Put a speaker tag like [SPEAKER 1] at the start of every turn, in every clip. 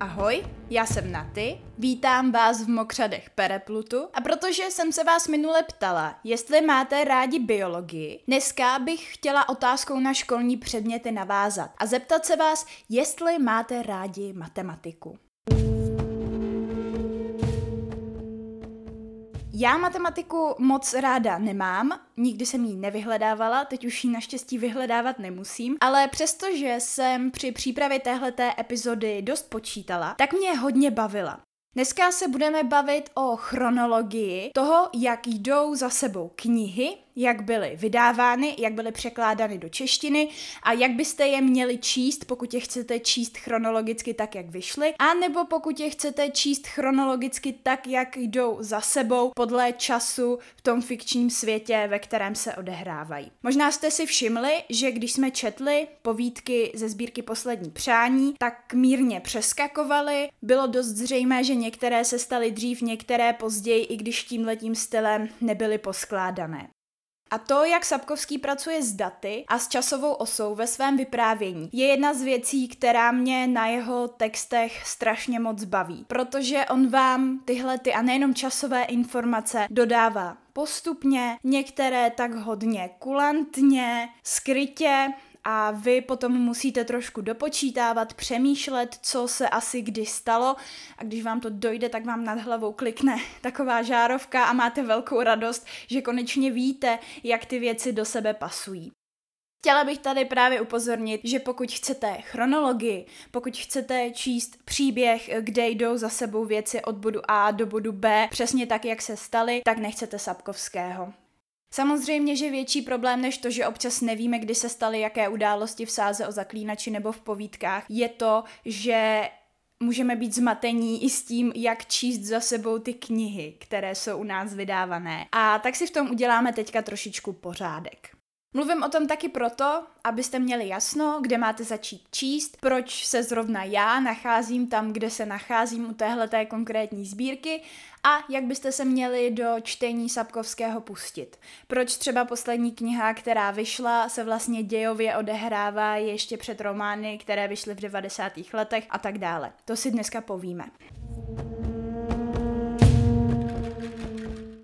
[SPEAKER 1] Ahoj, já jsem Naty, vítám vás v Mokřadech Pereplutu a protože jsem se vás minule ptala, jestli máte rádi biologii, dneska bych chtěla otázkou na školní předměty navázat a zeptat se vás, jestli máte rádi matematiku. Já matematiku moc ráda nemám, nikdy jsem ji nevyhledávala, teď už ji naštěstí vyhledávat nemusím, ale přestože jsem při přípravě téhleté epizody dost počítala, tak mě hodně bavila. Dneska se budeme bavit o chronologii toho, jak jdou za sebou knihy jak byly vydávány, jak byly překládány do češtiny a jak byste je měli číst, pokud je chcete číst chronologicky tak, jak vyšly, a nebo pokud je chcete číst chronologicky tak, jak jdou za sebou podle času v tom fikčním světě, ve kterém se odehrávají. Možná jste si všimli, že když jsme četli povídky ze sbírky Poslední přání, tak mírně přeskakovali. Bylo dost zřejmé, že některé se staly dřív, některé později, i když tímhletím stylem nebyly poskládané. A to, jak Sapkovský pracuje s daty a s časovou osou ve svém vyprávění, je jedna z věcí, která mě na jeho textech strašně moc baví. Protože on vám tyhle ty a nejenom časové informace dodává postupně, některé tak hodně kulantně, skrytě, a vy potom musíte trošku dopočítávat, přemýšlet, co se asi kdy stalo a když vám to dojde, tak vám nad hlavou klikne taková žárovka a máte velkou radost, že konečně víte, jak ty věci do sebe pasují. Chtěla bych tady právě upozornit, že pokud chcete chronologii, pokud chcete číst příběh, kde jdou za sebou věci od bodu A do bodu B, přesně tak, jak se staly, tak nechcete Sapkovského. Samozřejmě, že větší problém než to, že občas nevíme, kdy se staly jaké události v sáze o zaklínači nebo v povídkách, je to, že můžeme být zmatení i s tím, jak číst za sebou ty knihy, které jsou u nás vydávané. A tak si v tom uděláme teďka trošičku pořádek. Mluvím o tom taky proto, abyste měli jasno, kde máte začít číst, proč se zrovna já nacházím tam, kde se nacházím u téhleté konkrétní sbírky a jak byste se měli do čtení Sapkovského pustit. Proč třeba poslední kniha, která vyšla, se vlastně dějově odehrává ještě před romány, které vyšly v 90. letech a tak dále. To si dneska povíme.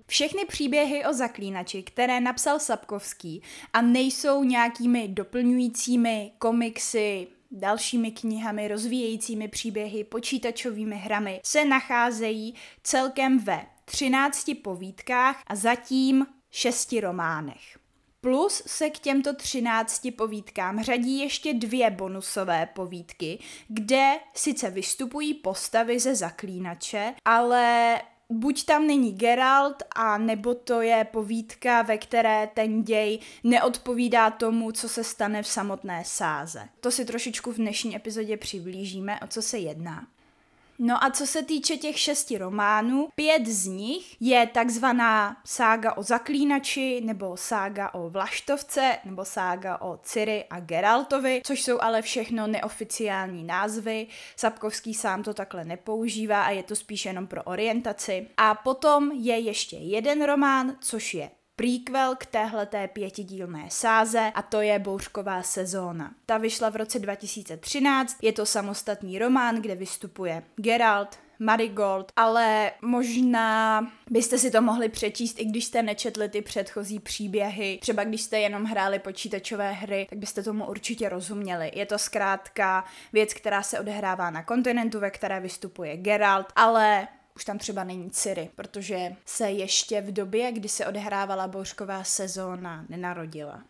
[SPEAKER 1] Všechny příběhy o zaklínači, které napsal Sapkovský a nejsou nějakými doplňujícími komiksy, dalšími knihami, rozvíjejícími příběhy, počítačovými hrami, se nacházejí celkem ve 13 povídkách a zatím 6 románech. Plus se k těmto 13 povídkám řadí ještě dvě bonusové povídky, kde sice vystupují postavy ze zaklínače, ale buď tam není Geralt, a nebo to je povídka, ve které ten děj neodpovídá tomu, co se stane v samotné sáze. To si trošičku v dnešní epizodě přiblížíme, o co se jedná. No a co se týče těch šesti románů, pět z nich je takzvaná sága o zaklínači, nebo sága o Vlaštovce, nebo sága o Ciri a Geraltovi, což jsou ale všechno neoficiální názvy. Sapkovský sám to takhle nepoužívá a je to spíš jenom pro orientaci. A potom je ještě jeden román, což je prequel k téhleté pětidílné sáze a to je Bouřková sezóna. Ta vyšla v roce 2013, je to samostatný román, kde vystupuje Geralt, Marigold, ale možná byste si to mohli přečíst, i když jste nečetli ty předchozí příběhy. Třeba když jste jenom hráli počítačové hry, tak byste tomu určitě rozuměli. Je to zkrátka věc, která se odehrává na kontinentu, ve které vystupuje Geralt, ale už tam třeba není Ciri, protože se ještě v době, kdy se odehrávala bouřková sezóna, nenarodila.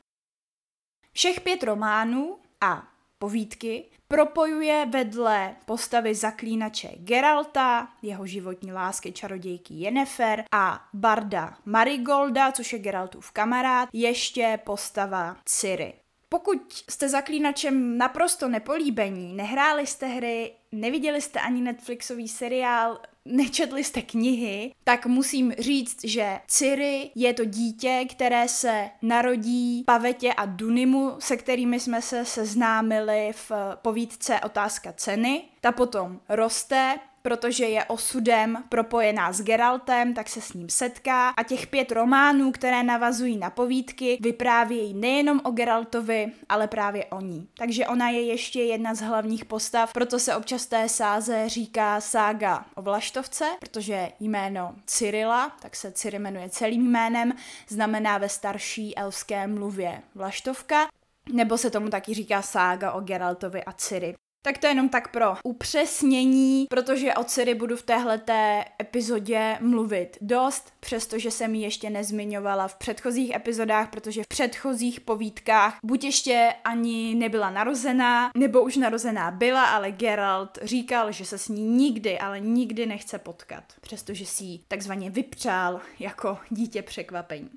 [SPEAKER 1] Všech pět románů a povídky propojuje vedle postavy zaklínače Geralta, jeho životní lásky čarodějky Yennefer a barda Marigolda, což je Geraltův kamarád, ještě postava Ciri. Pokud jste zaklínačem naprosto nepolíbení, nehráli jste hry, neviděli jste ani Netflixový seriál, nečetli jste knihy, tak musím říct, že Ciri je to dítě, které se narodí Pavetě a Dunimu, se kterými jsme se seznámili v povídce Otázka ceny. Ta potom roste, protože je osudem propojená s Geraltem, tak se s ním setká a těch pět románů, které navazují na povídky, vyprávějí nejenom o Geraltovi, ale právě o ní. Takže ona je ještě jedna z hlavních postav, proto se občas té sáze říká sága o Vlaštovce, protože jméno Cyrila, tak se Cyry jmenuje celým jménem, znamená ve starší elfské mluvě Vlaštovka, nebo se tomu taky říká sága o Geraltovi a Ciri. Tak to je jenom tak pro upřesnění, protože o Ciri budu v téhleté epizodě mluvit dost, přestože jsem ji ještě nezmiňovala v předchozích epizodách, protože v předchozích povídkách buď ještě ani nebyla narozená, nebo už narozená byla, ale Geralt říkal, že se s ní nikdy, ale nikdy nechce potkat, přestože si ji takzvaně vypřál jako dítě překvapení.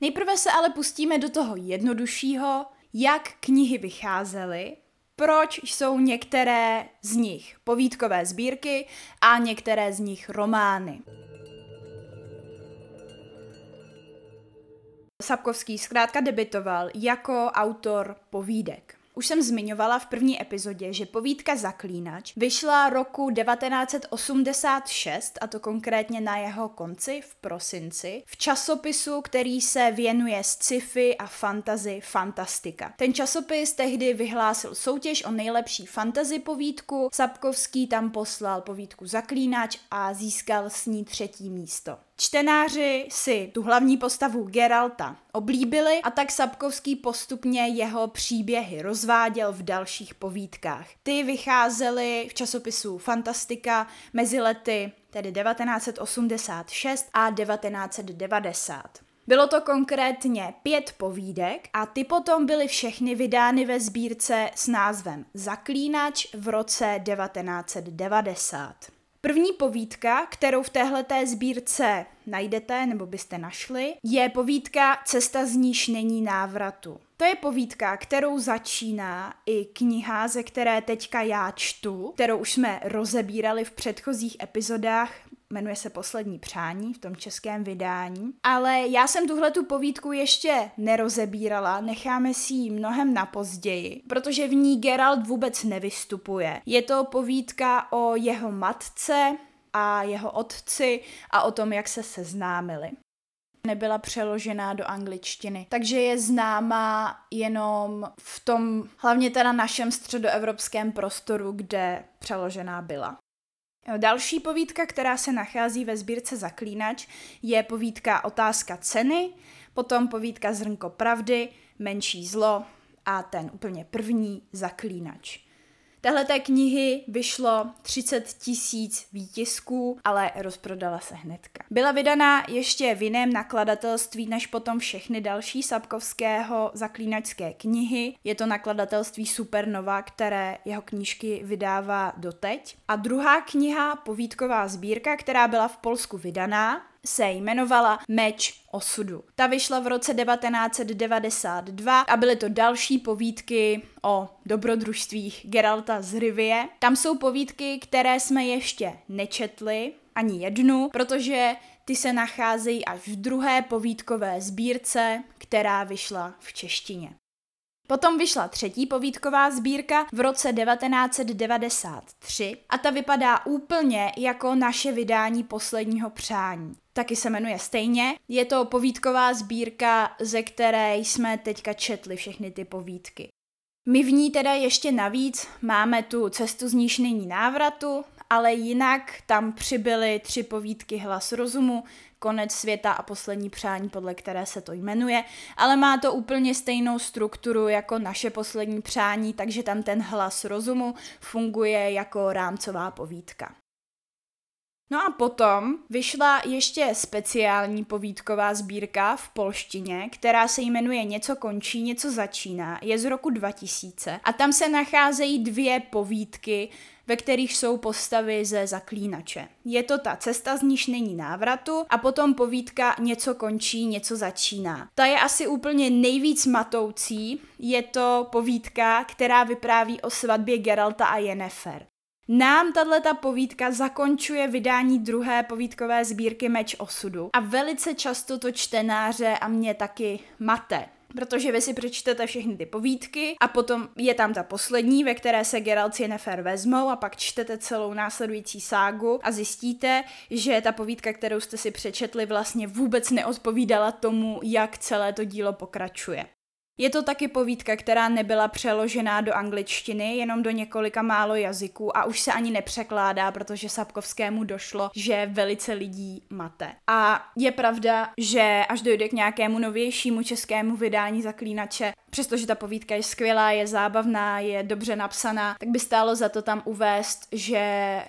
[SPEAKER 1] Nejprve se ale pustíme do toho jednoduššího, jak knihy vycházely proč jsou některé z nich povídkové sbírky a některé z nich romány. Sapkovský zkrátka debitoval jako autor povídek. Už jsem zmiňovala v první epizodě, že povídka Zaklínač vyšla roku 1986, a to konkrétně na jeho konci, v prosinci, v časopisu, který se věnuje sci-fi a fantasy Fantastika. Ten časopis tehdy vyhlásil soutěž o nejlepší fantasy povídku, Sapkovský tam poslal povídku Zaklínač a získal s ní třetí místo. Čtenáři si tu hlavní postavu Geralta oblíbili a tak Sapkovský postupně jeho příběhy rozváděl v dalších povídkách. Ty vycházely v časopisu Fantastika mezi lety tedy 1986 a 1990. Bylo to konkrétně pět povídek a ty potom byly všechny vydány ve sbírce s názvem Zaklínač v roce 1990. První povídka, kterou v téhleté sbírce najdete nebo byste našli, je povídka Cesta z níž není návratu. To je povídka, kterou začíná i kniha, ze které teďka já čtu, kterou už jsme rozebírali v předchozích epizodách jmenuje se Poslední přání v tom českém vydání. Ale já jsem tuhle tu povídku ještě nerozebírala, necháme si ji mnohem na později, protože v ní Geralt vůbec nevystupuje. Je to povídka o jeho matce a jeho otci a o tom, jak se seznámili nebyla přeložená do angličtiny. Takže je známá jenom v tom, hlavně teda našem středoevropském prostoru, kde přeložená byla. Další povídka, která se nachází ve sbírce Zaklínač, je povídka Otázka ceny, potom povídka Zrnko pravdy, Menší zlo a ten úplně první Zaklínač. Téhle té knihy vyšlo 30 tisíc výtisků, ale rozprodala se hnedka. Byla vydaná ještě v jiném nakladatelství než potom všechny další Sapkovského zaklínačské knihy. Je to nakladatelství Supernova, které jeho knížky vydává doteď. A druhá kniha, povídková sbírka, která byla v Polsku vydaná, se jmenovala Meč osudu. Ta vyšla v roce 1992 a byly to další povídky o dobrodružstvích Geralta z Rivie. Tam jsou povídky, které jsme ještě nečetli, ani jednu, protože ty se nacházejí až v druhé povídkové sbírce, která vyšla v češtině. Potom vyšla třetí povídková sbírka v roce 1993 a ta vypadá úplně jako naše vydání posledního přání. Taky se jmenuje stejně. Je to povídková sbírka, ze které jsme teďka četli všechny ty povídky. My v ní teda ještě navíc máme tu cestu z níž není návratu, ale jinak tam přibyly tři povídky Hlas rozumu, Konec světa a poslední přání, podle které se to jmenuje, ale má to úplně stejnou strukturu jako naše poslední přání, takže tam ten hlas rozumu funguje jako rámcová povídka. No a potom vyšla ještě speciální povídková sbírka v polštině, která se jmenuje Něco končí, něco začíná. Je z roku 2000 a tam se nacházejí dvě povídky, ve kterých jsou postavy ze zaklínače. Je to ta cesta, z níž není návratu a potom povídka Něco končí, něco začíná. Ta je asi úplně nejvíc matoucí. Je to povídka, která vypráví o svatbě Geralta a Yennefer. Nám tato povídka zakončuje vydání druhé povídkové sbírky Meč osudu a velice často to čtenáře a mě taky mate. Protože vy si přečtete všechny ty povídky a potom je tam ta poslední, ve které se Geralt s Yennefer vezmou a pak čtete celou následující ságu a zjistíte, že ta povídka, kterou jste si přečetli, vlastně vůbec neodpovídala tomu, jak celé to dílo pokračuje. Je to taky povídka, která nebyla přeložená do angličtiny, jenom do několika málo jazyků a už se ani nepřekládá, protože Sapkovskému došlo, že velice lidí mate. A je pravda, že až dojde k nějakému novějšímu českému vydání Zaklínače, přestože ta povídka je skvělá, je zábavná, je dobře napsaná, tak by stálo za to tam uvést, že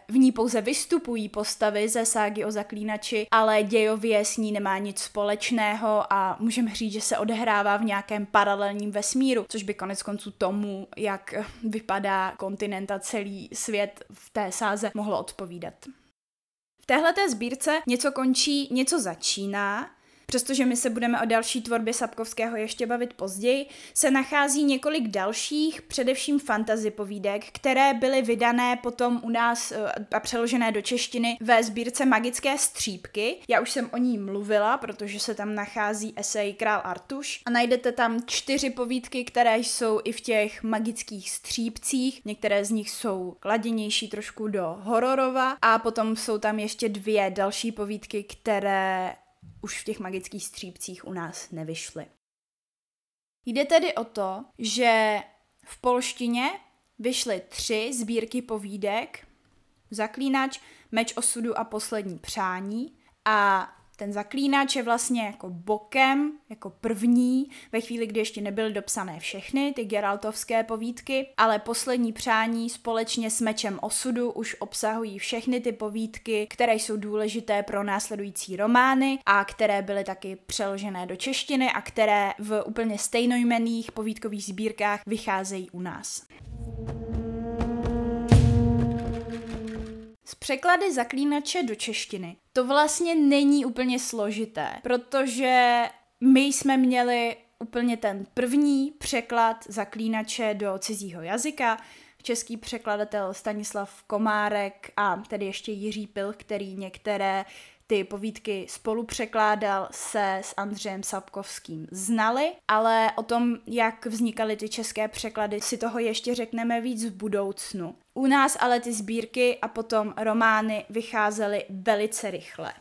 [SPEAKER 1] v ní pouze vystupují postavy ze ságy o Zaklínači, ale dějově s ní nemá nic společného a můžeme říct, že se odehrává v nějakém paralelním paralelním vesmíru, což by konec konců tomu, jak vypadá kontinent a celý svět v té sáze mohlo odpovídat. V téhle sbírce něco končí, něco začíná Přestože my se budeme o další tvorbě Sapkovského ještě bavit později, se nachází několik dalších, především fantasy povídek, které byly vydané potom u nás eh, a přeložené do češtiny ve sbírce Magické střípky. Já už jsem o ní mluvila, protože se tam nachází esej Král Artuš a najdete tam čtyři povídky, které jsou i v těch magických střípcích. Některé z nich jsou kladěnější trošku do hororova a potom jsou tam ještě dvě další povídky, které už v těch magických střípcích u nás nevyšly. Jde tedy o to, že v polštině vyšly tři sbírky povídek, Zaklínač, Meč osudu a Poslední přání a ten zaklínač je vlastně jako bokem, jako první, ve chvíli, kdy ještě nebyly dopsané všechny ty Geraltovské povídky, ale poslední přání společně s mečem osudu už obsahují všechny ty povídky, které jsou důležité pro následující romány a které byly taky přeložené do češtiny a které v úplně stejnojmených povídkových sbírkách vycházejí u nás. Z překlady zaklínače do češtiny. To vlastně není úplně složité, protože my jsme měli úplně ten první překlad zaklínače do cizího jazyka, český překladatel Stanislav Komárek a tedy ještě Jiří Pil, který některé ty povídky spolu překládal, se s Andřejem Sapkovským znali, ale o tom, jak vznikaly ty české překlady, si toho ještě řekneme víc v budoucnu. U nás ale ty sbírky a potom romány vycházely velice rychle.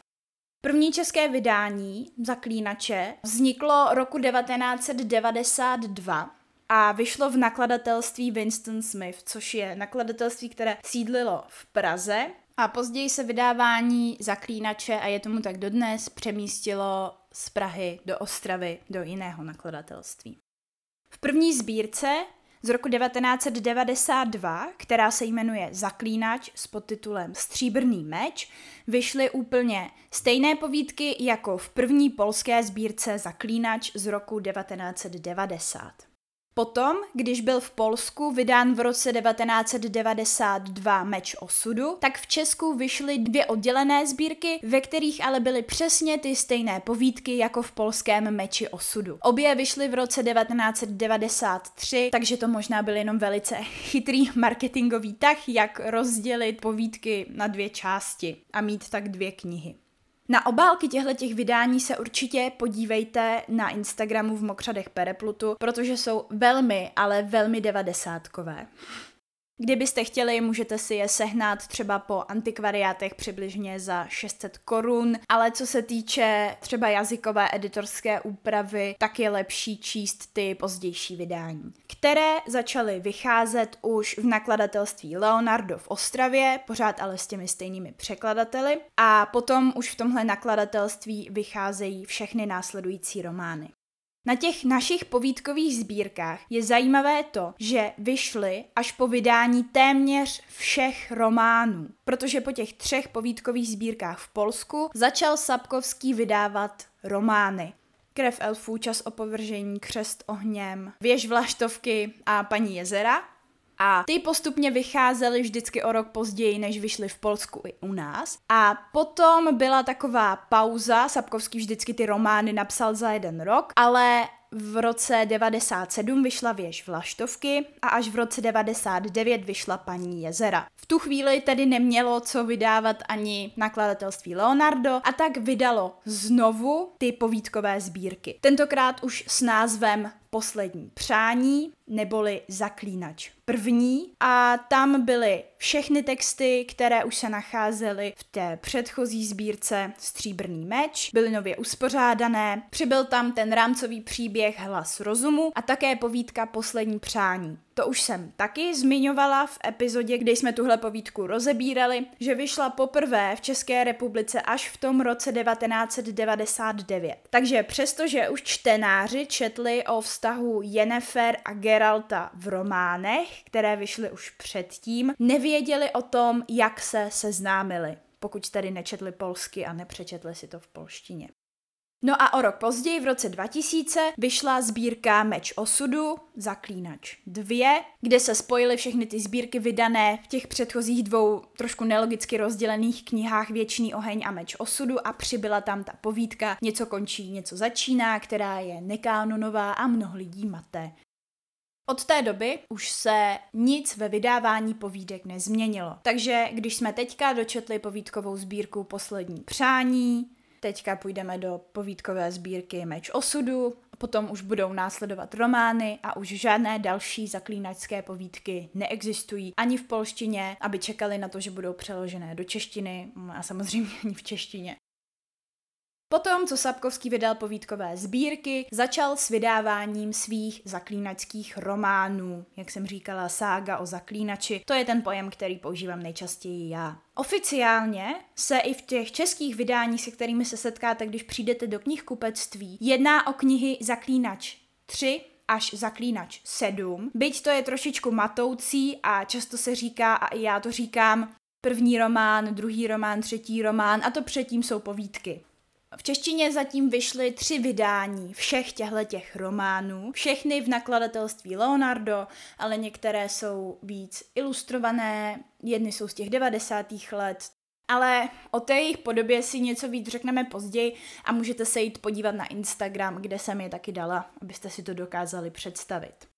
[SPEAKER 1] První české vydání Zaklínače vzniklo roku 1992 a vyšlo v nakladatelství Winston Smith, což je nakladatelství, které sídlilo v Praze a později se vydávání Zaklínače, a je tomu tak dodnes, přemístilo z Prahy do Ostravy, do jiného nakladatelství. V první sbírce z roku 1992, která se jmenuje Zaklínač s podtitulem Stříbrný meč, vyšly úplně stejné povídky jako v první polské sbírce Zaklínač z roku 1990. Potom, když byl v Polsku vydán v roce 1992 Meč osudu, tak v Česku vyšly dvě oddělené sbírky, ve kterých ale byly přesně ty stejné povídky jako v polském Meči osudu. Obě vyšly v roce 1993, takže to možná byl jenom velice chytrý marketingový tah, jak rozdělit povídky na dvě části a mít tak dvě knihy. Na obálky těchto těch vydání se určitě podívejte na Instagramu v Mokřadech Pereplutu, protože jsou velmi, ale velmi devadesátkové. Kdybyste chtěli, můžete si je sehnat třeba po antikvariátech přibližně za 600 korun, ale co se týče třeba jazykové editorské úpravy, tak je lepší číst ty pozdější vydání, které začaly vycházet už v nakladatelství Leonardo v Ostravě, pořád ale s těmi stejnými překladateli, a potom už v tomhle nakladatelství vycházejí všechny následující romány. Na těch našich povídkových sbírkách je zajímavé to, že vyšly až po vydání téměř všech románů, protože po těch třech povídkových sbírkách v Polsku začal Sapkovský vydávat romány. Krev elfů, čas opovržení, křest ohněm, věž vlaštovky a paní jezera. A ty postupně vycházely vždycky o rok později, než vyšly v Polsku i u nás. A potom byla taková pauza, Sapkovský vždycky ty romány napsal za jeden rok, ale v roce 97 vyšla věž Vlaštovky a až v roce 99 vyšla Paní jezera. V tu chvíli tedy nemělo co vydávat ani nakladatelství Leonardo a tak vydalo znovu ty povídkové sbírky. Tentokrát už s názvem Poslední přání, neboli Zaklínač první a tam byly všechny texty, které už se nacházely v té předchozí sbírce Stříbrný meč, byly nově uspořádané, přibyl tam ten rámcový příběh Hlas rozumu a také povídka Poslední přání. To už jsem taky zmiňovala v epizodě, kde jsme tuhle povídku rozebírali, že vyšla poprvé v České republice až v tom roce 1999. Takže přestože už čtenáři četli o vztahu Jennifer a Geralta v románech, které vyšly už předtím, nevěděli o tom, jak se seznámili pokud tedy nečetli polsky a nepřečetli si to v polštině. No a o rok později, v roce 2000, vyšla sbírka Meč osudu, Zaklínač 2, kde se spojily všechny ty sbírky vydané v těch předchozích dvou trošku nelogicky rozdělených knihách Věčný oheň a Meč osudu a přibyla tam ta povídka Něco končí, něco začíná, která je nekánonová a mnoho lidí mate. Od té doby už se nic ve vydávání povídek nezměnilo. Takže když jsme teďka dočetli povídkovou sbírku Poslední přání, Teďka půjdeme do povídkové sbírky Meč osudu, potom už budou následovat romány a už žádné další zaklínačské povídky neexistují ani v polštině, aby čekali na to, že budou přeložené do češtiny a samozřejmě ani v češtině. Potom, co Sapkovský vydal povídkové sbírky, začal s vydáváním svých zaklínačských románů. Jak jsem říkala, sága o zaklínači, to je ten pojem, který používám nejčastěji já. Oficiálně se i v těch českých vydáních, se kterými se setkáte, když přijdete do knihkupectví, jedná o knihy Zaklínač 3 až Zaklínač 7. Byť to je trošičku matoucí a často se říká, a i já to říkám, první román, druhý román, třetí román a to předtím jsou povídky. V češtině zatím vyšly tři vydání všech těchto těch románů, všechny v nakladatelství Leonardo, ale některé jsou víc ilustrované, jedny jsou z těch 90. let, ale o té jejich podobě si něco víc řekneme později a můžete se jít podívat na Instagram, kde jsem je taky dala, abyste si to dokázali představit.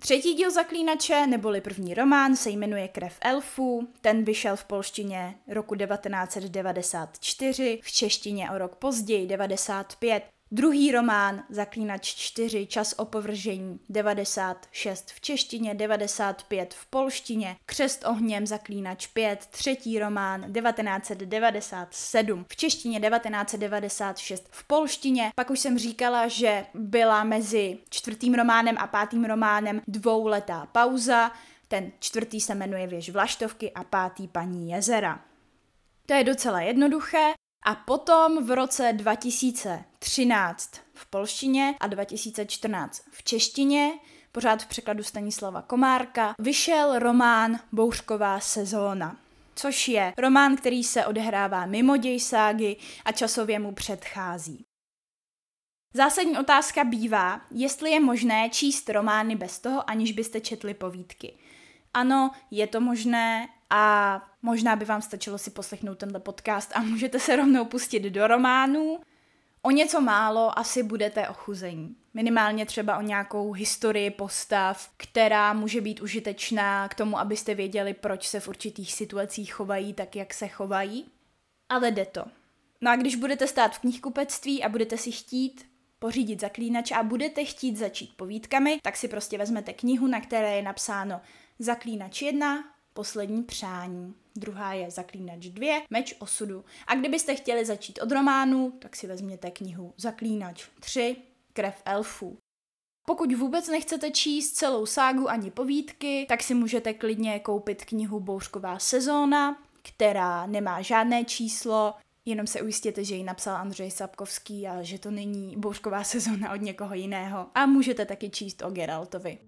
[SPEAKER 1] Třetí díl Zaklínače, neboli první román, se jmenuje Krev elfů. Ten vyšel v polštině roku 1994, v češtině o rok později 95. Druhý román Zaklínač 4, Čas opovržení 96 v češtině, 95 v polštině, Křest ohněm Zaklínač 5, třetí román 1997 v češtině, 1996 v polštině. Pak už jsem říkala, že byla mezi čtvrtým románem a pátým románem dvouletá pauza. Ten čtvrtý se jmenuje Věž Vlaštovky a pátý Paní jezera. To je docela jednoduché. A potom v roce 2013 v polštině a 2014 v češtině, pořád v překladu Stanislava Komárka, vyšel román Bouřková sezóna což je román, který se odehrává mimo děj ságy a časově mu předchází. Zásadní otázka bývá, jestli je možné číst romány bez toho, aniž byste četli povídky. Ano, je to možné a možná by vám stačilo si poslechnout tenhle podcast a můžete se rovnou pustit do románů. O něco málo asi budete ochuzení. Minimálně třeba o nějakou historii postav, která může být užitečná k tomu, abyste věděli, proč se v určitých situacích chovají tak, jak se chovají. Ale jde to. No a když budete stát v knihkupectví a budete si chtít pořídit zaklínač a budete chtít začít povídkami, tak si prostě vezmete knihu, na které je napsáno Zaklínač 1, Poslední přání. Druhá je Zaklínač 2, Meč osudu. A kdybyste chtěli začít od románu, tak si vezměte knihu Zaklínač 3, Krev elfů. Pokud vůbec nechcete číst celou ságu ani povídky, tak si můžete klidně koupit knihu Bouřková sezóna, která nemá žádné číslo, jenom se ujistěte, že ji napsal Andřej Sapkovský a že to není Bouřková sezóna od někoho jiného. A můžete taky číst o Geraltovi.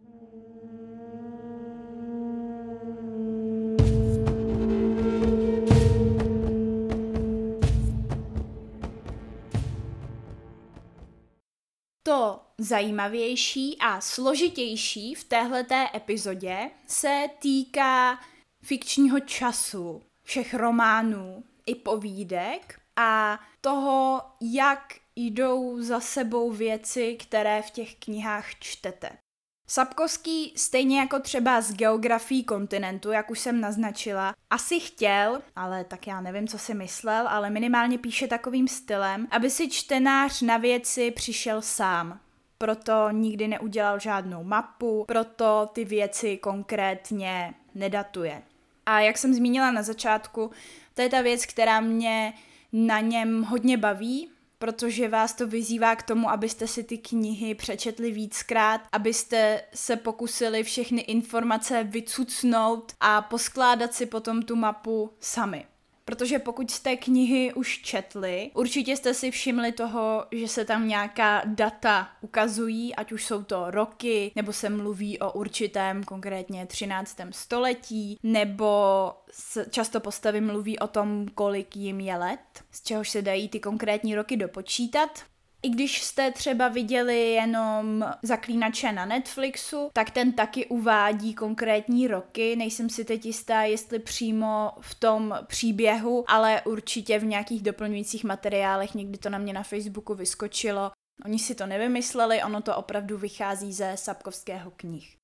[SPEAKER 1] Zajímavější a složitější v téhleté epizodě se týká fikčního času, všech románů i povídek, a toho, jak jdou za sebou věci, které v těch knihách čtete. Sapkovský, stejně jako třeba z geografií kontinentu, jak už jsem naznačila, asi chtěl, ale tak já nevím, co si myslel, ale minimálně píše takovým stylem, aby si čtenář na věci přišel sám. Proto nikdy neudělal žádnou mapu, proto ty věci konkrétně nedatuje. A jak jsem zmínila na začátku, to je ta věc, která mě na něm hodně baví, protože vás to vyzývá k tomu, abyste si ty knihy přečetli víckrát, abyste se pokusili všechny informace vycucnout a poskládat si potom tu mapu sami. Protože pokud jste knihy už četli, určitě jste si všimli toho, že se tam nějaká data ukazují, ať už jsou to roky, nebo se mluví o určitém konkrétně 13. století, nebo často postavy mluví o tom, kolik jim je let, z čehož se dají ty konkrétní roky dopočítat. I když jste třeba viděli jenom Zaklínače na Netflixu, tak ten taky uvádí konkrétní roky. Nejsem si teď jistá, jestli přímo v tom příběhu, ale určitě v nějakých doplňujících materiálech. Někdy to na mě na Facebooku vyskočilo. Oni si to nevymysleli, ono to opravdu vychází ze Sapkovského knih.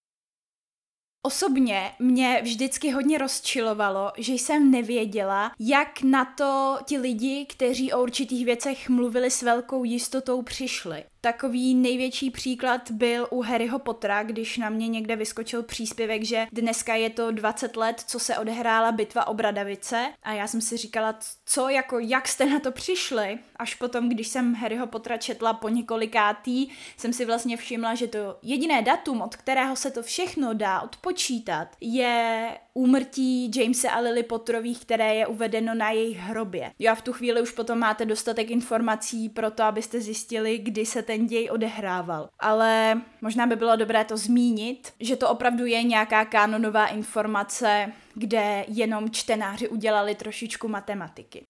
[SPEAKER 1] Osobně mě vždycky hodně rozčilovalo, že jsem nevěděla, jak na to ti lidi, kteří o určitých věcech mluvili s velkou jistotou, přišli. Takový největší příklad byl u Harryho Pottera, když na mě někde vyskočil příspěvek, že dneska je to 20 let, co se odehrála bitva o Bradavice a já jsem si říkala, co, jako, jak jste na to přišli? Až potom, když jsem Harryho Pottera četla po několikátý, jsem si vlastně všimla, že to jediné datum, od kterého se to všechno dá odpočítat, je úmrtí Jamesa a Lily Potterových, které je uvedeno na jejich hrobě. Jo a v tu chvíli už potom máte dostatek informací pro to, abyste zjistili, kdy se ten děj odehrával. Ale možná by bylo dobré to zmínit, že to opravdu je nějaká kanonová informace, kde jenom čtenáři udělali trošičku matematiky.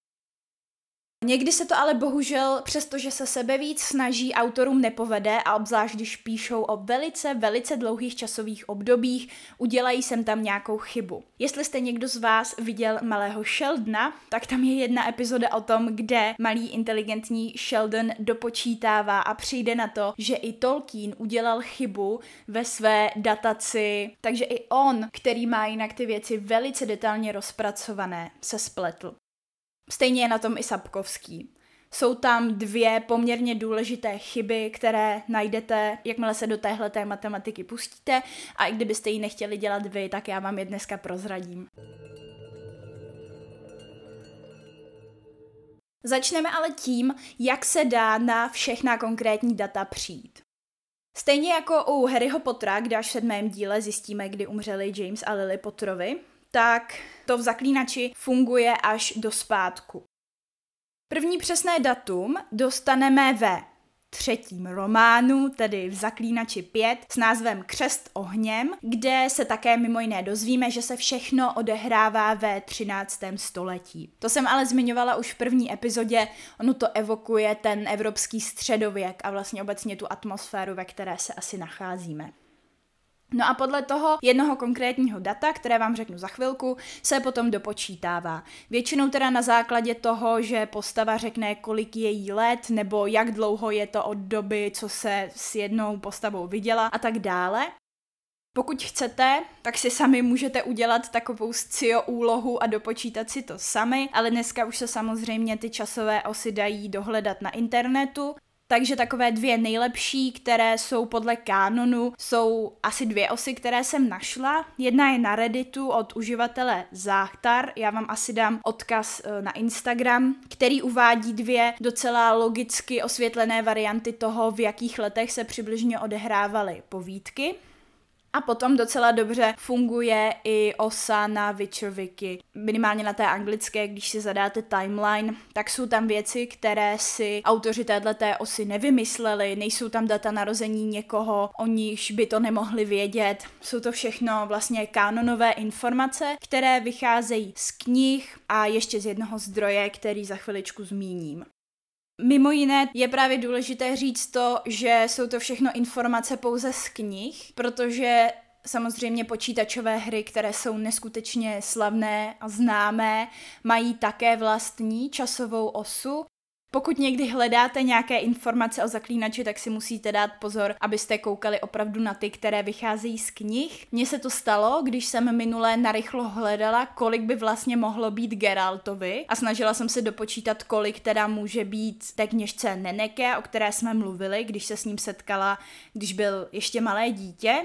[SPEAKER 1] Někdy se to ale bohužel, přestože se sebe víc snaží, autorům nepovede a obzvlášť když píšou o velice, velice dlouhých časových obdobích, udělají sem tam nějakou chybu. Jestli jste někdo z vás viděl malého Sheldona, tak tam je jedna epizoda o tom, kde malý inteligentní Sheldon dopočítává a přijde na to, že i Tolkien udělal chybu ve své dataci, takže i on, který má jinak ty věci velice detailně rozpracované, se spletl. Stejně je na tom i Sapkovský. Jsou tam dvě poměrně důležité chyby, které najdete, jakmile se do téhle matematiky pustíte a i kdybyste ji nechtěli dělat vy, tak já vám je dneska prozradím. Začneme ale tím, jak se dá na všechna konkrétní data přijít. Stejně jako u Harryho Pottera, kde až v sedmém díle zjistíme, kdy umřeli James a Lily Potterovi, tak to v zaklínači funguje až do zpátku. První přesné datum dostaneme ve třetím románu, tedy v Zaklínači 5, s názvem Křest ohněm, kde se také mimo jiné dozvíme, že se všechno odehrává ve 13. století. To jsem ale zmiňovala už v první epizodě, ono to evokuje ten evropský středověk a vlastně obecně tu atmosféru, ve které se asi nacházíme. No a podle toho jednoho konkrétního data, které vám řeknu za chvilku, se potom dopočítává. Většinou teda na základě toho, že postava řekne, kolik je jí let, nebo jak dlouho je to od doby, co se s jednou postavou viděla a tak dále. Pokud chcete, tak si sami můžete udělat takovou scio úlohu a dopočítat si to sami, ale dneska už se samozřejmě ty časové osy dají dohledat na internetu. Takže takové dvě nejlepší, které jsou podle kánonu, jsou asi dvě osy, které jsem našla. Jedna je na Redditu od uživatele Záchtar, já vám asi dám odkaz e, na Instagram, který uvádí dvě docela logicky osvětlené varianty toho, v jakých letech se přibližně odehrávaly povídky. A potom docela dobře funguje i osa na Witcher Minimálně na té anglické, když si zadáte timeline, tak jsou tam věci, které si autoři této osy nevymysleli, nejsou tam data narození někoho, o nichž by to nemohli vědět. Jsou to všechno vlastně kánonové informace, které vycházejí z knih a ještě z jednoho zdroje, který za chviličku zmíním. Mimo jiné je právě důležité říct to, že jsou to všechno informace pouze z knih, protože Samozřejmě počítačové hry, které jsou neskutečně slavné a známé, mají také vlastní časovou osu, pokud někdy hledáte nějaké informace o zaklínači, tak si musíte dát pozor, abyste koukali opravdu na ty, které vycházejí z knih. Mně se to stalo, když jsem minulé narychlo hledala, kolik by vlastně mohlo být Geraltovi a snažila jsem se dopočítat, kolik teda může být té kněžce Neneke, o které jsme mluvili, když se s ním setkala, když byl ještě malé dítě.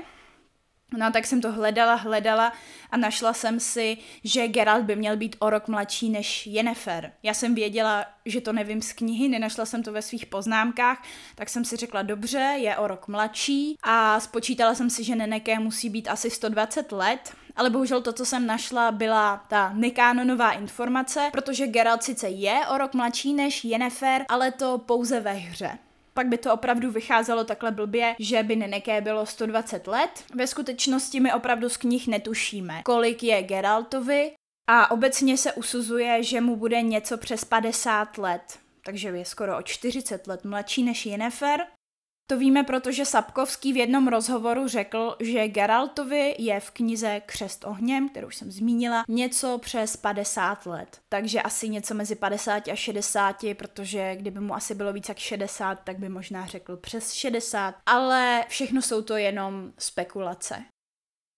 [SPEAKER 1] No tak jsem to hledala, hledala a našla jsem si, že Geralt by měl být o rok mladší než Yennefer. Já jsem věděla, že to nevím z knihy, nenašla jsem to ve svých poznámkách, tak jsem si řekla, dobře, je o rok mladší a spočítala jsem si, že Neneke musí být asi 120 let, ale bohužel to, co jsem našla, byla ta nekánonová informace, protože Geralt sice je o rok mladší než Yennefer, ale to pouze ve hře pak by to opravdu vycházelo takhle blbě, že by Neneke bylo 120 let. Ve skutečnosti my opravdu z knih netušíme, kolik je Geraltovi a obecně se usuzuje, že mu bude něco přes 50 let takže je skoro o 40 let mladší než Yennefer. To víme, protože Sapkovský v jednom rozhovoru řekl, že Geraltovi je v knize Křest ohněm, kterou jsem zmínila, něco přes 50 let. Takže asi něco mezi 50 a 60, protože kdyby mu asi bylo víc jak 60, tak by možná řekl přes 60. Ale všechno jsou to jenom spekulace.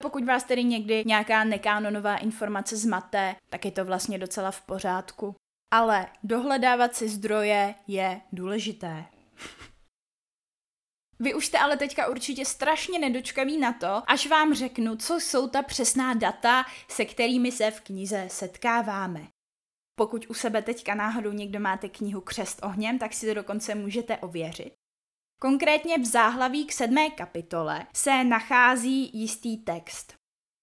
[SPEAKER 1] Pokud vás tedy někdy nějaká nekánonová informace zmate, tak je to vlastně docela v pořádku. Ale dohledávat si zdroje je důležité. Vy už jste ale teďka určitě strašně nedočkaví na to, až vám řeknu, co jsou ta přesná data, se kterými se v knize setkáváme. Pokud u sebe teďka náhodou někdo máte knihu Křest ohněm, tak si to dokonce můžete ověřit. Konkrétně v záhlaví k sedmé kapitole se nachází jistý text.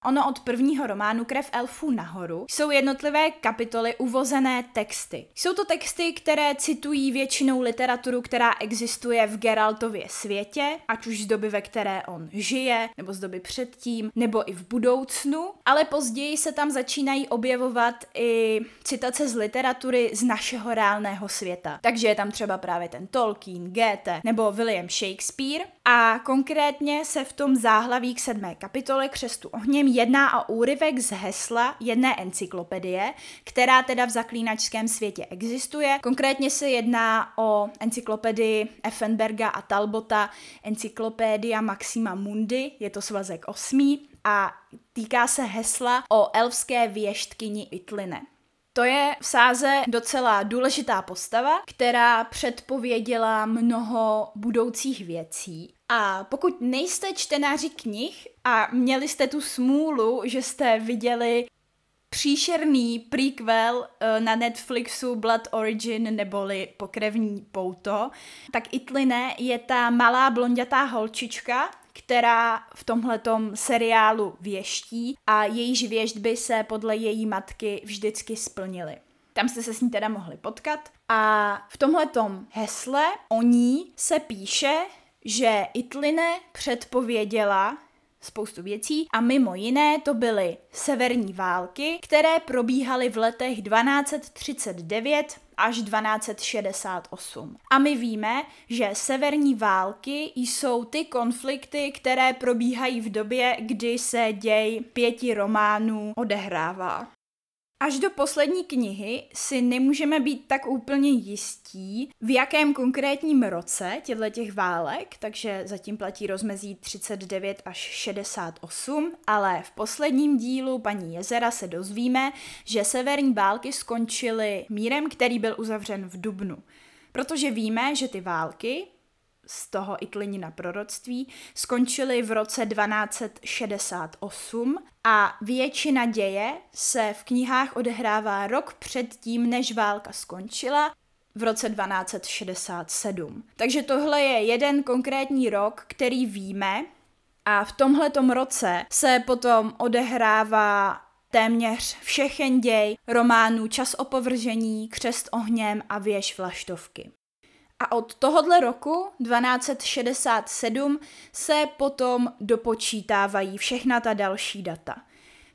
[SPEAKER 1] Ono od prvního románu Krev elfů nahoru jsou jednotlivé kapitoly uvozené texty. Jsou to texty, které citují většinou literaturu, která existuje v Geraltově světě, ať už z doby, ve které on žije, nebo z doby předtím, nebo i v budoucnu, ale později se tam začínají objevovat i citace z literatury z našeho reálného světa. Takže je tam třeba právě ten Tolkien, Goethe nebo William Shakespeare a konkrétně se v tom záhlaví k sedmé kapitole Křestu ohněm jedná o úryvek z hesla jedné encyklopedie, která teda v zaklínačském světě existuje. Konkrétně se jedná o encyklopedii Effenberga a Talbota Encyclopedia Maxima Mundi, je to svazek osmý a týká se hesla o elfské věštkyni Itline. To je v sáze docela důležitá postava, která předpověděla mnoho budoucích věcí. A pokud nejste čtenáři knih a měli jste tu smůlu, že jste viděli příšerný prequel eh, na Netflixu Blood Origin neboli Pokrevní pouto, tak Itline je ta malá blondětá holčička, která v tomhletom seriálu věští a jejíž věštby se podle její matky vždycky splnily. Tam jste se s ní teda mohli potkat. A v tomhletom hesle o ní se píše, že Itline předpověděla spoustu věcí a mimo jiné to byly severní války, které probíhaly v letech 1239 až 1268. A my víme, že severní války jsou ty konflikty, které probíhají v době, kdy se děj pěti románů odehrává. Až do poslední knihy si nemůžeme být tak úplně jistí, v jakém konkrétním roce těchto těch válek, takže zatím platí rozmezí 39 až 68, ale v posledním dílu paní Jezera se dozvíme, že severní války skončily mírem, který byl uzavřen v Dubnu. Protože víme, že ty války, z toho Itlinina proroctví skončily v roce 1268 a většina děje se v knihách odehrává rok před tím, než válka skončila, v roce 1267. Takže tohle je jeden konkrétní rok, který víme a v tomhletom roce se potom odehrává téměř všechen děj románů Čas opovržení, Křest ohněm a Věž vlaštovky. A od tohohle roku 1267 se potom dopočítávají všechna ta další data.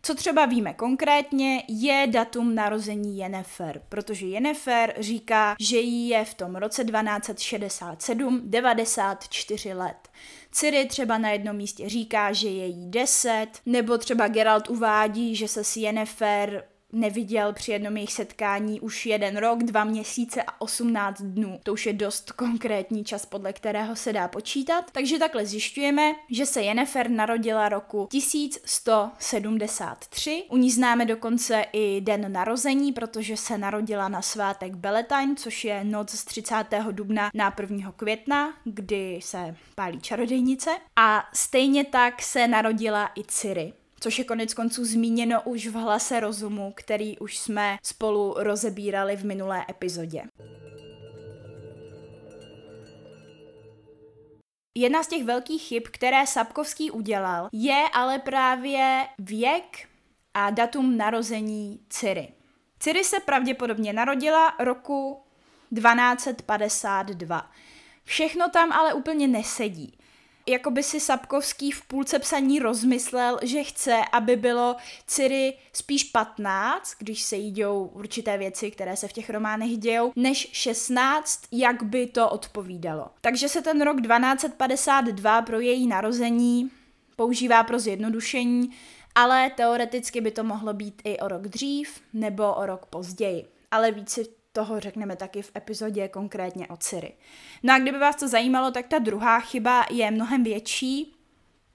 [SPEAKER 1] Co třeba víme konkrétně, je datum narození Jennifer, protože Jennifer říká, že jí je v tom roce 1267 94 let. Ciri třeba na jednom místě říká, že je jí 10, nebo třeba Geralt uvádí, že se s Jennifer neviděl při jednom jejich setkání už jeden rok, dva měsíce a 18 dnů. To už je dost konkrétní čas, podle kterého se dá počítat. Takže takhle zjišťujeme, že se Jennifer narodila roku 1173. U ní známe dokonce i den narození, protože se narodila na svátek Beletine, což je noc z 30. dubna na 1. května, kdy se pálí čarodejnice. A stejně tak se narodila i Ciri což je konec konců zmíněno už v hlase rozumu, který už jsme spolu rozebírali v minulé epizodě. Jedna z těch velkých chyb, které Sapkovský udělal, je ale právě věk a datum narození Ciri. Ciri se pravděpodobně narodila roku 1252. Všechno tam ale úplně nesedí jako by si Sapkovský v půlce psaní rozmyslel, že chce, aby bylo Ciri spíš 15, když se jí dějou určité věci, které se v těch románech dějou, než 16, jak by to odpovídalo. Takže se ten rok 1252 pro její narození používá pro zjednodušení, ale teoreticky by to mohlo být i o rok dřív nebo o rok později. Ale víc si toho řekneme taky v epizodě konkrétně o Ciri. No a kdyby vás to zajímalo, tak ta druhá chyba je mnohem větší.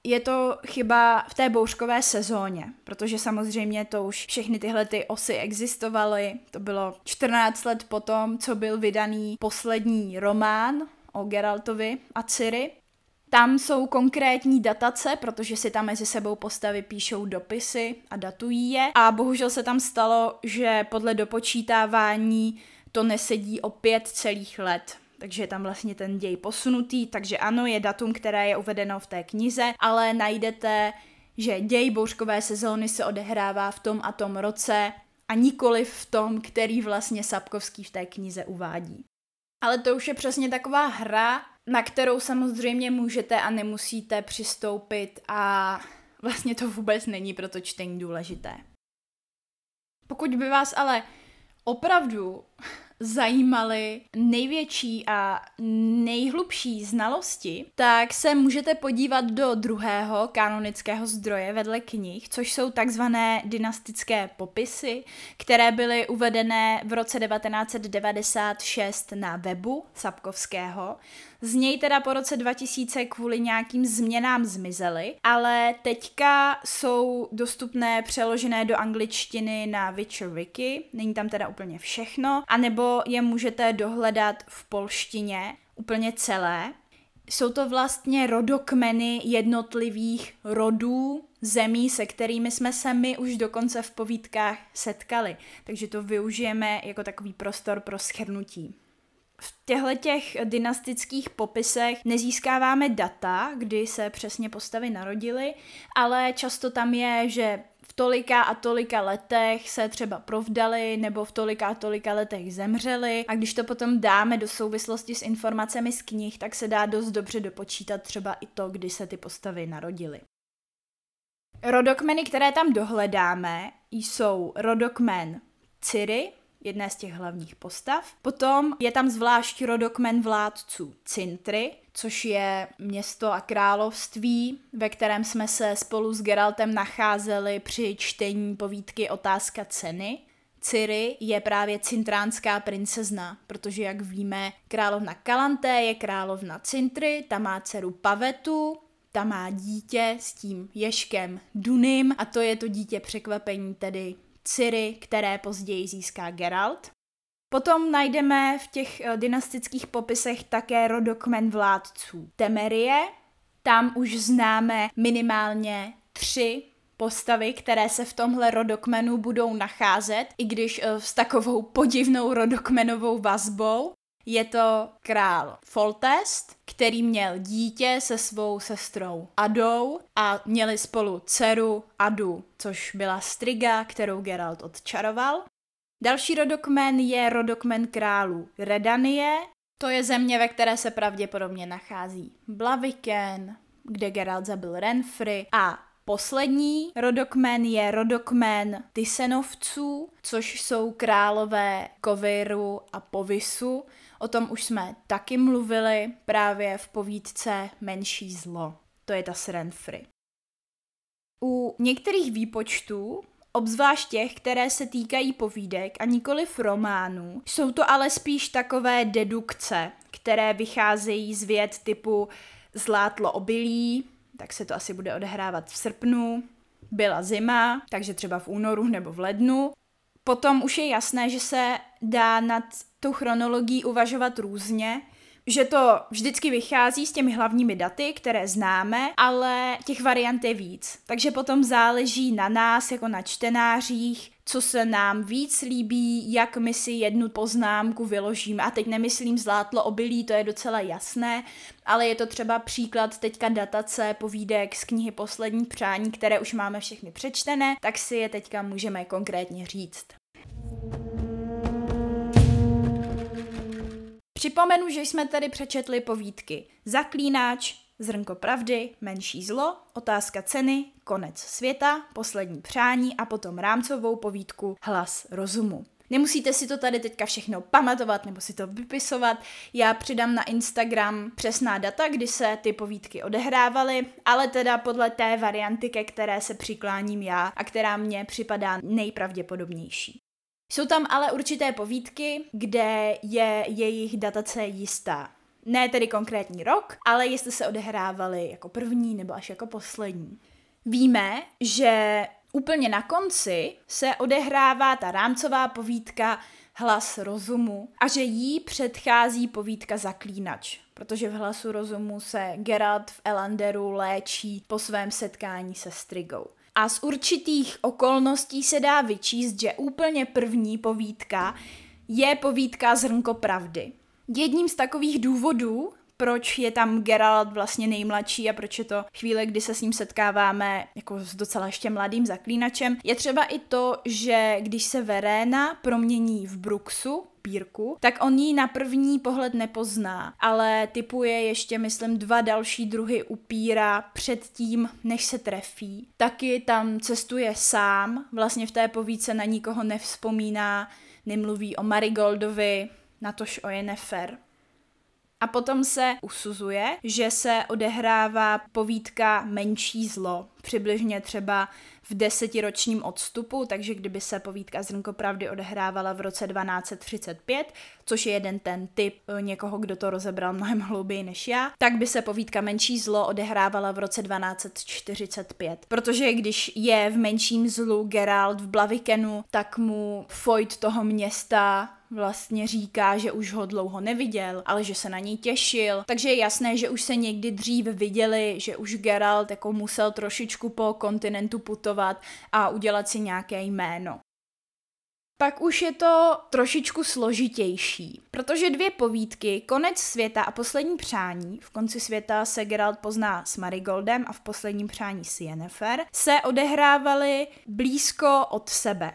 [SPEAKER 1] Je to chyba v té bouřkové sezóně, protože samozřejmě to už všechny tyhle ty osy existovaly. To bylo 14 let potom, co byl vydaný poslední román o Geraltovi a Ciri. Tam jsou konkrétní datace, protože si tam mezi sebou postavy píšou dopisy a datují je. A bohužel se tam stalo, že podle dopočítávání to nesedí o pět celých let. Takže je tam vlastně ten děj posunutý, takže ano, je datum, které je uvedeno v té knize, ale najdete, že děj bouřkové sezóny se odehrává v tom a tom roce a nikoli v tom, který vlastně Sapkovský v té knize uvádí. Ale to už je přesně taková hra, na kterou samozřejmě můžete a nemusíte přistoupit a vlastně to vůbec není pro to čtení důležité. Pokud by vás ale opravdu zajímaly největší a nejhlubší znalosti, tak se můžete podívat do druhého kanonického zdroje vedle knih, což jsou takzvané dynastické popisy, které byly uvedené v roce 1996 na webu Sapkovského. Z něj teda po roce 2000 kvůli nějakým změnám zmizely, ale teďka jsou dostupné přeložené do angličtiny na Witcher Wiki, není tam teda úplně všechno, anebo je můžete dohledat v polštině úplně celé. Jsou to vlastně rodokmeny jednotlivých rodů zemí, se kterými jsme se my už dokonce v povídkách setkali. Takže to využijeme jako takový prostor pro schrnutí. V těchto těch dynastických popisech nezískáváme data, kdy se přesně postavy narodily, ale často tam je, že v tolika a tolika letech se třeba provdali nebo v tolika a tolika letech zemřeli a když to potom dáme do souvislosti s informacemi z knih, tak se dá dost dobře dopočítat třeba i to, kdy se ty postavy narodily. Rodokmeny, které tam dohledáme, jsou rodokmen Ciri, jedné z těch hlavních postav. Potom je tam zvlášť rodokmen vládců Cintry, což je město a království, ve kterém jsme se spolu s Geraltem nacházeli při čtení povídky Otázka ceny. Ciri je právě cintránská princezna, protože jak víme, královna Kalanté je královna Cintry, ta má dceru Pavetu, ta má dítě s tím ješkem Dunim a to je to dítě překvapení, tedy Ciri, které později získá Geralt. Potom najdeme v těch eh, dynastických popisech také rodokmen vládců Temerie. Tam už známe minimálně tři postavy, které se v tomhle rodokmenu budou nacházet, i když eh, s takovou podivnou rodokmenovou vazbou. Je to král Foltest, který měl dítě se svou sestrou Adou a měli spolu dceru Adu, což byla Striga, kterou Geralt odčaroval. Další rodokmen je rodokmen králů Redanie, to je země, ve které se pravděpodobně nachází Blaviken, kde Geralt zabil Renfry a poslední rodokmen je rodokmen Tysenovců, což jsou králové Koviru a Povisu. O tom už jsme taky mluvili právě v povídce Menší zlo. To je ta Srenfry. U některých výpočtů obzvlášť těch, které se týkají povídek a nikoli románů. Jsou to ale spíš takové dedukce, které vycházejí z věd typu zlátlo obilí, tak se to asi bude odehrávat v srpnu, byla zima, takže třeba v únoru nebo v lednu. Potom už je jasné, že se dá nad tou chronologií uvažovat různě, že to vždycky vychází s těmi hlavními daty, které známe, ale těch variant je víc. Takže potom záleží na nás, jako na čtenářích, co se nám víc líbí, jak my si jednu poznámku vyložíme. A teď nemyslím zlátlo obilí, to je docela jasné, ale je to třeba příklad teďka datace povídek z knihy Poslední přání, které už máme všechny přečtené, tak si je teďka můžeme konkrétně říct. Připomenu, že jsme tady přečetli povídky Zaklínač, Zrnko pravdy, Menší zlo, Otázka ceny, Konec světa, Poslední přání a potom rámcovou povídku Hlas rozumu. Nemusíte si to tady teďka všechno pamatovat nebo si to vypisovat. Já přidám na Instagram přesná data, kdy se ty povídky odehrávaly, ale teda podle té varianty, ke které se přikláním já a která mně připadá nejpravděpodobnější. Jsou tam ale určité povídky, kde je jejich datace jistá. Ne tedy konkrétní rok, ale jestli se odehrávaly jako první nebo až jako poslední. Víme, že úplně na konci se odehrává ta rámcová povídka Hlas rozumu a že jí předchází povídka Zaklínač, protože v Hlasu rozumu se Geralt v Elanderu léčí po svém setkání se Strigou. A z určitých okolností se dá vyčíst, že úplně první povídka je povídka Zrnko pravdy. Jedním z takových důvodů, proč je tam Geralt vlastně nejmladší a proč je to chvíle, kdy se s ním setkáváme jako s docela ještě mladým zaklínačem, je třeba i to, že když se Verena promění v Bruxu, pírku, tak on ji na první pohled nepozná, ale typuje ještě, myslím, dva další druhy upíra předtím, než se trefí. Taky tam cestuje sám, vlastně v té povíce na nikoho nevzpomíná, nemluví o Marigoldovi, natož o Jennefer. A potom se usuzuje, že se odehrává povídka Menší zlo, přibližně třeba v desetiročním odstupu, takže kdyby se povídka Zrnko pravdy odehrávala v roce 1235, což je jeden ten typ eh, někoho, kdo to rozebral mnohem hlouběji než já, tak by se povídka Menší zlo odehrávala v roce 1245. Protože když je v Menším zlu Geralt v Blavikenu, tak mu Foyt toho města vlastně říká, že už ho dlouho neviděl, ale že se na něj těšil. Takže je jasné, že už se někdy dřív viděli, že už Geralt jako musel trošičku po kontinentu putovat a udělat si nějaké jméno. Pak už je to trošičku složitější, protože dvě povídky, Konec světa a Poslední přání, v konci světa se Geralt pozná s Marigoldem a v Posledním přání s Yennefer, se odehrávaly blízko od sebe.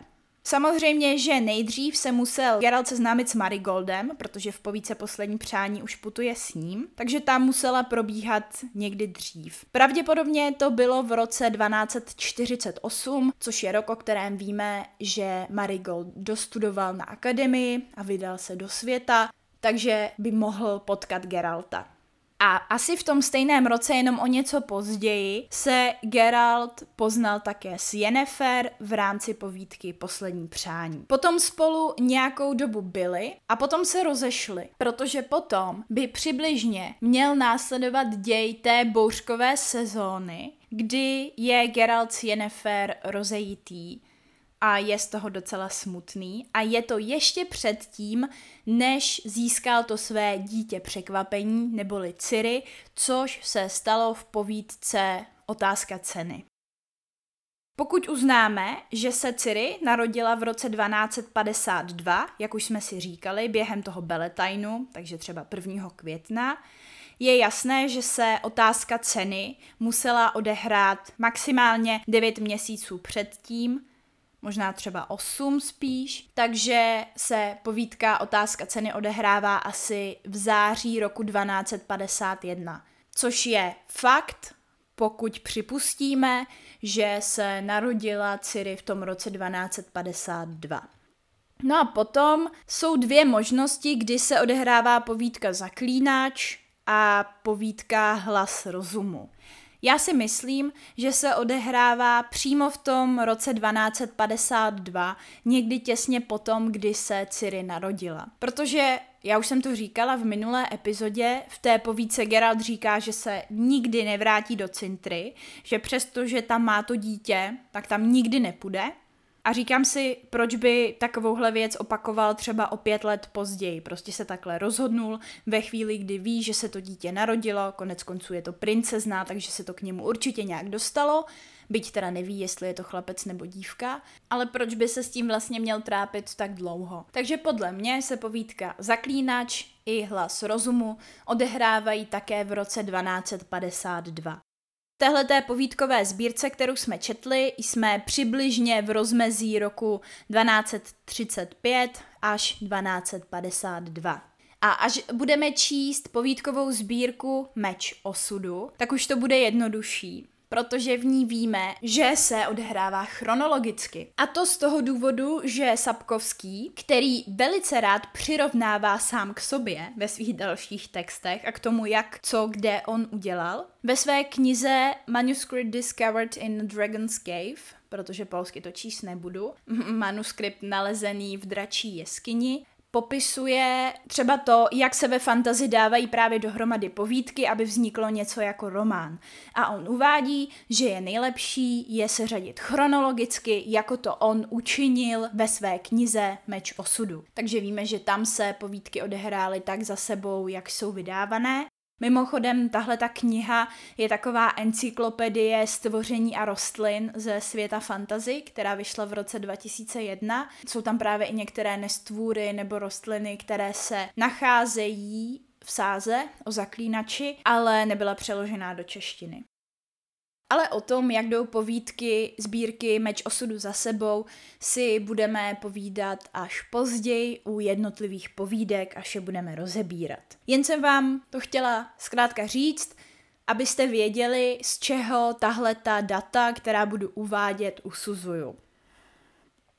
[SPEAKER 1] Samozřejmě, že nejdřív se musel Geralt seznámit s Marigoldem, protože v povíce Poslední přání už putuje s ním, takže tam musela probíhat někdy dřív. Pravděpodobně to bylo v roce 1248, což je rok, o kterém víme, že Marigold dostudoval na akademii a vydal se do světa, takže by mohl potkat Geralta. A asi v tom stejném roce, jenom o něco později, se Geralt poznal také s Yennefer v rámci povídky Poslední přání. Potom spolu nějakou dobu byli a potom se rozešli, protože potom by přibližně měl následovat děj té bouřkové sezóny, kdy je Geralt s Yennefer rozejitý a je z toho docela smutný. A je to ještě předtím, než získal to své dítě překvapení, neboli Ciri, což se stalo v povídce Otázka ceny. Pokud uznáme, že se Ciri narodila v roce 1252, jak už jsme si říkali, během toho Beletajnu, takže třeba 1. května, je jasné, že se otázka ceny musela odehrát maximálně 9 měsíců předtím, možná třeba 8 spíš, takže se povídka Otázka ceny odehrává asi v září roku 1251, což je fakt, pokud připustíme, že se narodila Ciri v tom roce 1252. No a potom jsou dvě možnosti, kdy se odehrává povídka Zaklínač a povídka Hlas rozumu. Já si myslím, že se odehrává přímo v tom roce 1252, někdy těsně potom, kdy se Ciri narodila. Protože já už jsem to říkala v minulé epizodě, v té povídce Geralt říká, že se nikdy nevrátí do Cintry, že přesto, že tam má to dítě, tak tam nikdy nepůjde, a říkám si, proč by takovouhle věc opakoval třeba o pět let později. Prostě se takhle rozhodnul ve chvíli, kdy ví, že se to dítě narodilo, konec konců je to princezna, takže se to k němu určitě nějak dostalo, byť teda neví, jestli je to chlapec nebo dívka, ale proč by se s tím vlastně měl trápit tak dlouho. Takže podle mě se povídka Zaklínač i Hlas rozumu odehrávají také v roce 1252 téhle té povídkové sbírce, kterou jsme četli, jsme přibližně v rozmezí roku 1235 až 1252. A až budeme číst povídkovou sbírku Meč osudu, tak už to bude jednodušší, protože v ní víme, že se odehrává chronologicky. A to z toho důvodu, že Sapkovský, který velice rád přirovnává sám k sobě ve svých dalších textech a k tomu, jak co kde on udělal, ve své knize Manuscript Discovered in Dragon's Cave, protože polsky to číst nebudu, manuskript nalezený v dračí jeskyni, popisuje třeba to, jak se ve fantazi dávají právě dohromady povídky, aby vzniklo něco jako román. A on uvádí, že je nejlepší je se řadit chronologicky, jako to on učinil ve své knize Meč osudu. Takže víme, že tam se povídky odehrály tak za sebou, jak jsou vydávané. Mimochodem, tahle ta kniha je taková encyklopedie stvoření a rostlin ze světa fantazy, která vyšla v roce 2001. Jsou tam právě i některé nestvůry nebo rostliny, které se nacházejí v sáze o zaklínači, ale nebyla přeložená do češtiny. Ale o tom, jak jdou povídky, sbírky Meč osudu za sebou, si budeme povídat až později u jednotlivých povídek, až je budeme rozebírat. Jen jsem vám to chtěla zkrátka říct, abyste věděli, z čeho tahle ta data, která budu uvádět, usuzuju.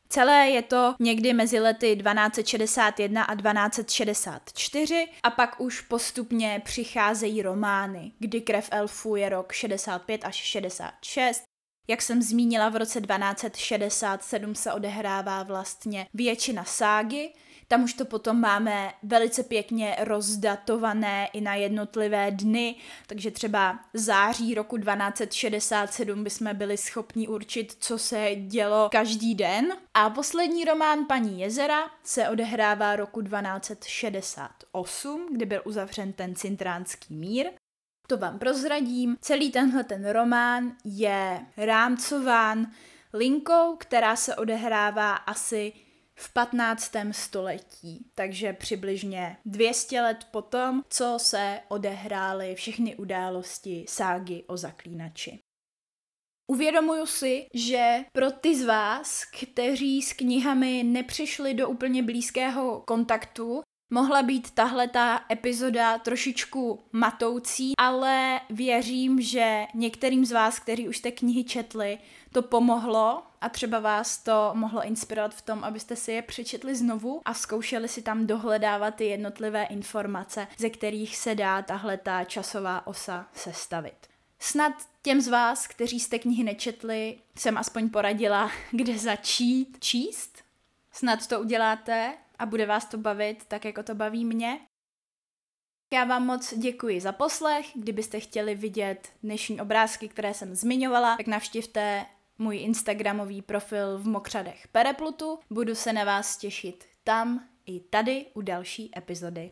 [SPEAKER 1] Celé je to někdy mezi lety 1261 a 1264 a pak už postupně přicházejí romány, kdy krev elfů je rok 65 až 66, jak jsem zmínila, v roce 1267 se odehrává vlastně většina ságy, tam už to potom máme velice pěkně rozdatované i na jednotlivé dny, takže třeba září roku 1267 bychom byli schopni určit, co se dělo každý den. A poslední román Paní jezera se odehrává roku 1268, kdy byl uzavřen ten cintránský mír. To vám prozradím. Celý tenhle ten román je rámcován linkou, která se odehrává asi v 15. století, takže přibližně 200 let potom, co se odehrály všechny události ságy o zaklínači. Uvědomuju si, že pro ty z vás, kteří s knihami nepřišli do úplně blízkého kontaktu, mohla být tahle ta epizoda trošičku matoucí, ale věřím, že některým z vás, kteří už jste knihy četli, to pomohlo a třeba vás to mohlo inspirovat v tom, abyste si je přečetli znovu a zkoušeli si tam dohledávat ty jednotlivé informace, ze kterých se dá tahle ta časová osa sestavit. Snad těm z vás, kteří jste knihy nečetli, jsem aspoň poradila, kde začít číst. Snad to uděláte a bude vás to bavit tak, jako to baví mě. Já vám moc děkuji za poslech. Kdybyste chtěli vidět dnešní obrázky, které jsem zmiňovala, tak navštivte můj Instagramový profil v Mokřadech Pereplutu. Budu se na vás těšit tam i tady u další epizody.